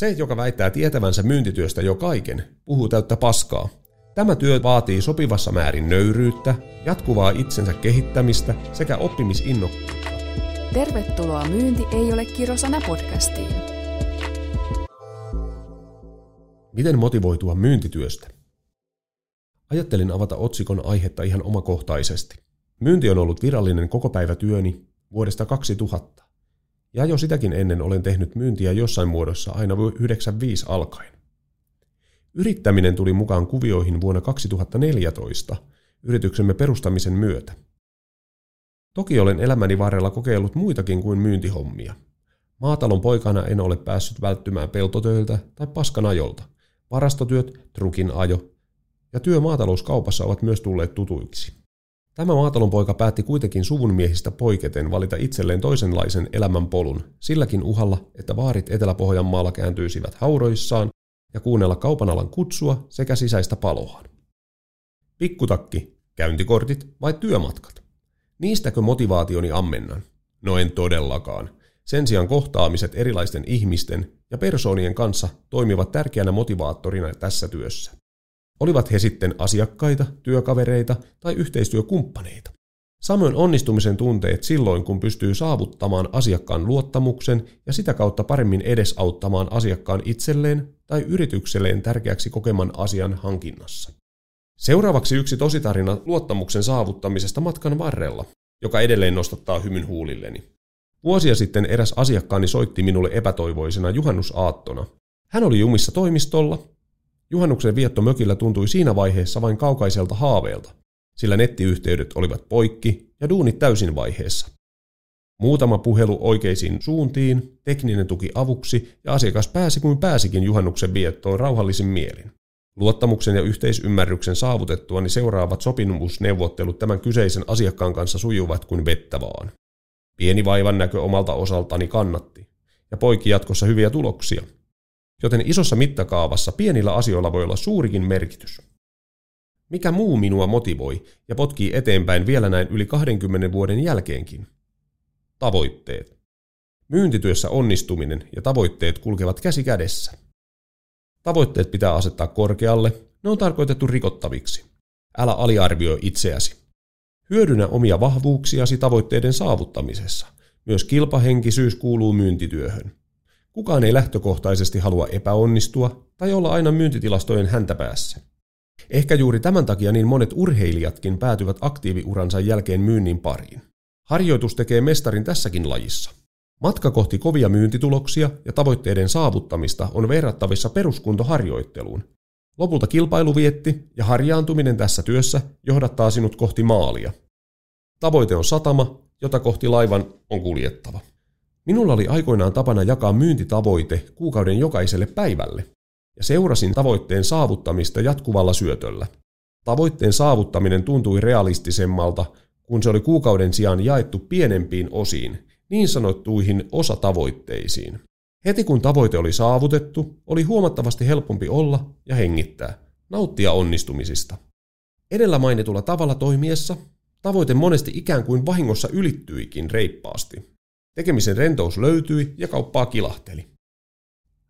Se, joka väittää tietävänsä myyntityöstä jo kaiken, puhuu täyttä paskaa. Tämä työ vaatii sopivassa määrin nöyryyttä, jatkuvaa itsensä kehittämistä sekä oppimisinnokkuutta. Tervetuloa Myynti ei ole kirosana podcastiin. Miten motivoitua myyntityöstä? Ajattelin avata otsikon aihetta ihan omakohtaisesti. Myynti on ollut virallinen koko päivä työni vuodesta 2000. Ja jo sitäkin ennen olen tehnyt myyntiä jossain muodossa aina 95 alkaen. Yrittäminen tuli mukaan kuvioihin vuonna 2014 yrityksemme perustamisen myötä. Toki olen elämäni varrella kokeillut muitakin kuin myyntihommia. Maatalon poikana en ole päässyt välttymään peltotöiltä tai paskanajolta. Varastotyöt, trukin ajo ja työ maatalouskaupassa ovat myös tulleet tutuiksi. Tämä maatalonpoika päätti kuitenkin suvun miehistä poiketen valita itselleen toisenlaisen elämänpolun, silläkin uhalla, että vaarit Etelä-Pohjanmaalla kääntyisivät hauroissaan ja kuunnella kaupanalan kutsua sekä sisäistä paloaan. Pikkutakki, käyntikortit vai työmatkat? Niistäkö motivaationi ammennan? No en todellakaan. Sen sijaan kohtaamiset erilaisten ihmisten ja persoonien kanssa toimivat tärkeänä motivaattorina tässä työssä. Olivat he sitten asiakkaita, työkavereita tai yhteistyökumppaneita. Samoin onnistumisen tunteet silloin, kun pystyy saavuttamaan asiakkaan luottamuksen ja sitä kautta paremmin edesauttamaan asiakkaan itselleen tai yritykselleen tärkeäksi kokeman asian hankinnassa. Seuraavaksi yksi tositarina luottamuksen saavuttamisesta matkan varrella, joka edelleen nostattaa hymyn huulilleni. Vuosia sitten eräs asiakkaani soitti minulle epätoivoisena juhannusaattona. Hän oli jumissa toimistolla Juhannuksen vietto mökillä tuntui siinä vaiheessa vain kaukaiselta haaveelta, sillä nettiyhteydet olivat poikki ja duunit täysin vaiheessa. Muutama puhelu oikeisiin suuntiin, tekninen tuki avuksi ja asiakas pääsi kuin pääsikin juhannuksen viettoon rauhallisin mielin. Luottamuksen ja yhteisymmärryksen saavutettua niin seuraavat sopimusneuvottelut tämän kyseisen asiakkaan kanssa sujuvat kuin vettä vaan. Pieni vaivan näkö omalta osaltani kannatti, ja poikki jatkossa hyviä tuloksia – joten isossa mittakaavassa pienillä asioilla voi olla suurikin merkitys. Mikä muu minua motivoi ja potkii eteenpäin vielä näin yli 20 vuoden jälkeenkin? Tavoitteet. Myyntityössä onnistuminen ja tavoitteet kulkevat käsi kädessä. Tavoitteet pitää asettaa korkealle, ne on tarkoitettu rikottaviksi. Älä aliarvioi itseäsi. Hyödynnä omia vahvuuksiasi tavoitteiden saavuttamisessa. Myös kilpahenkisyys kuuluu myyntityöhön. Kukaan ei lähtökohtaisesti halua epäonnistua tai olla aina myyntitilastojen häntäpäässä. Ehkä juuri tämän takia niin monet urheilijatkin päätyvät aktiiviuransa jälkeen myynnin pariin. Harjoitus tekee mestarin tässäkin lajissa. Matka kohti kovia myyntituloksia ja tavoitteiden saavuttamista on verrattavissa peruskuntoharjoitteluun. Lopulta kilpailuvietti ja harjaantuminen tässä työssä johdattaa sinut kohti maalia. Tavoite on satama, jota kohti laivan on kuljettava. Minulla oli aikoinaan tapana jakaa myyntitavoite kuukauden jokaiselle päivälle, ja seurasin tavoitteen saavuttamista jatkuvalla syötöllä. Tavoitteen saavuttaminen tuntui realistisemmalta, kun se oli kuukauden sijaan jaettu pienempiin osiin, niin sanottuihin osatavoitteisiin. Heti kun tavoite oli saavutettu, oli huomattavasti helpompi olla ja hengittää, nauttia onnistumisista. Edellä mainitulla tavalla toimiessa tavoite monesti ikään kuin vahingossa ylittyikin reippaasti. Tekemisen rentous löytyi ja kauppaa kilahteli.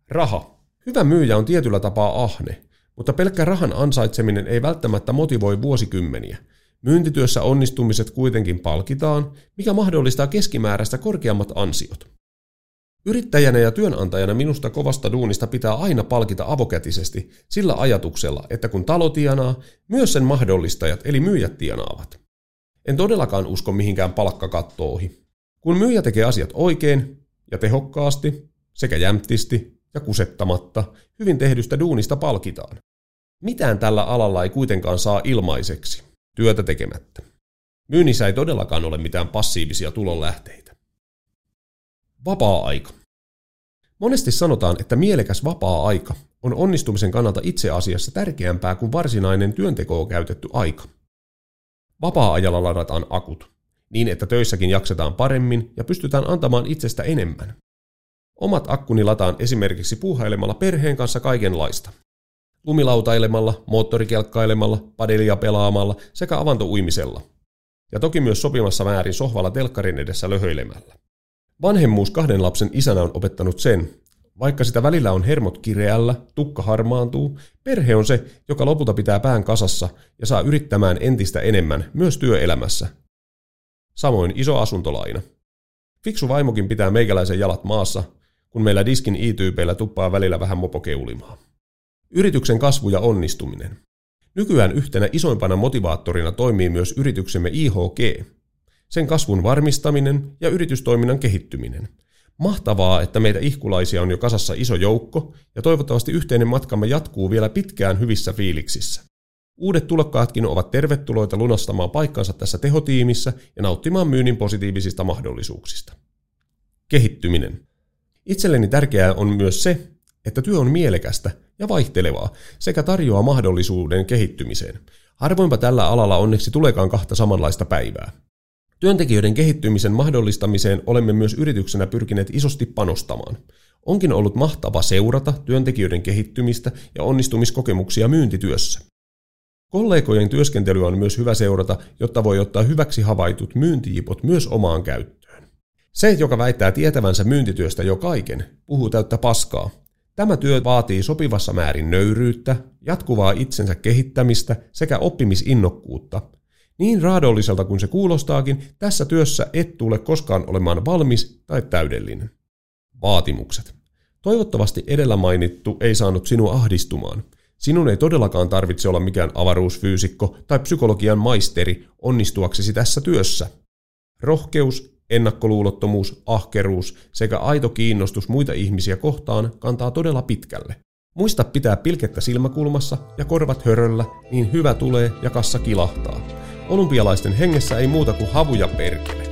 Raha. Hyvä myyjä on tietyllä tapaa ahne, mutta pelkkä rahan ansaitseminen ei välttämättä motivoi vuosikymmeniä. Myyntityössä onnistumiset kuitenkin palkitaan, mikä mahdollistaa keskimääräistä korkeammat ansiot. Yrittäjänä ja työnantajana minusta kovasta duunista pitää aina palkita avokätisesti sillä ajatuksella, että kun talo tienaa, myös sen mahdollistajat eli myyjät tienaavat. En todellakaan usko mihinkään palkkakattooihin. Kun myyjä tekee asiat oikein ja tehokkaasti, sekä jämptisti ja kusettamatta, hyvin tehdystä duunista palkitaan. Mitään tällä alalla ei kuitenkaan saa ilmaiseksi, työtä tekemättä. Myynnissä ei todellakaan ole mitään passiivisia tulonlähteitä. Vapaa-aika. Monesti sanotaan, että mielekäs vapaa-aika on onnistumisen kannalta itse asiassa tärkeämpää kuin varsinainen työntekoon käytetty aika. Vapaa-ajalla ladataan akut, niin että töissäkin jaksetaan paremmin ja pystytään antamaan itsestä enemmän. Omat akkuni lataan esimerkiksi puuhailemalla perheen kanssa kaikenlaista. Lumilautailemalla, moottorikelkkailemalla, padelia pelaamalla sekä avantouimisella. Ja toki myös sopimassa määrin sohvalla telkkarin edessä löhöilemällä. Vanhemmuus kahden lapsen isänä on opettanut sen, Vaikka sitä välillä on hermot kireällä, tukka harmaantuu, perhe on se, joka lopulta pitää pään kasassa ja saa yrittämään entistä enemmän myös työelämässä. Samoin iso asuntolaina. Fiksu vaimokin pitää meikäläisen jalat maassa, kun meillä diskin i-tyypeillä tuppaa välillä vähän mopokeulimaa. Yrityksen kasvu ja onnistuminen. Nykyään yhtenä isoimpana motivaattorina toimii myös yrityksemme IHG, sen kasvun varmistaminen ja yritystoiminnan kehittyminen. Mahtavaa, että meitä ihkulaisia on jo kasassa iso joukko ja toivottavasti yhteinen matkamme jatkuu vielä pitkään hyvissä fiiliksissä. Uudet tulokkaatkin ovat tervetuloita lunastamaan paikkansa tässä tehotiimissä ja nauttimaan myynnin positiivisista mahdollisuuksista. Kehittyminen. Itselleni tärkeää on myös se, että työ on mielekästä ja vaihtelevaa sekä tarjoaa mahdollisuuden kehittymiseen. Harvoinpa tällä alalla onneksi tulekaan kahta samanlaista päivää. Työntekijöiden kehittymisen mahdollistamiseen olemme myös yrityksenä pyrkineet isosti panostamaan. Onkin ollut mahtava seurata työntekijöiden kehittymistä ja onnistumiskokemuksia myyntityössä. Kollegojen työskentelyä on myös hyvä seurata, jotta voi ottaa hyväksi havaitut myyntijipot myös omaan käyttöön. Se, joka väittää tietävänsä myyntityöstä jo kaiken, puhuu täyttä paskaa. Tämä työ vaatii sopivassa määrin nöyryyttä, jatkuvaa itsensä kehittämistä sekä oppimisinnokkuutta, niin raadolliselta kuin se kuulostaakin, tässä työssä et tule koskaan olemaan valmis tai täydellinen. Vaatimukset. Toivottavasti edellä mainittu ei saanut sinua ahdistumaan. Sinun ei todellakaan tarvitse olla mikään avaruusfyysikko tai psykologian maisteri onnistuaksesi tässä työssä. Rohkeus, ennakkoluulottomuus, ahkeruus sekä aito kiinnostus muita ihmisiä kohtaan kantaa todella pitkälle. Muista pitää pilkettä silmäkulmassa ja korvat höröllä, niin hyvä tulee ja kassa kilahtaa. Olympialaisten hengessä ei muuta kuin havuja perkele.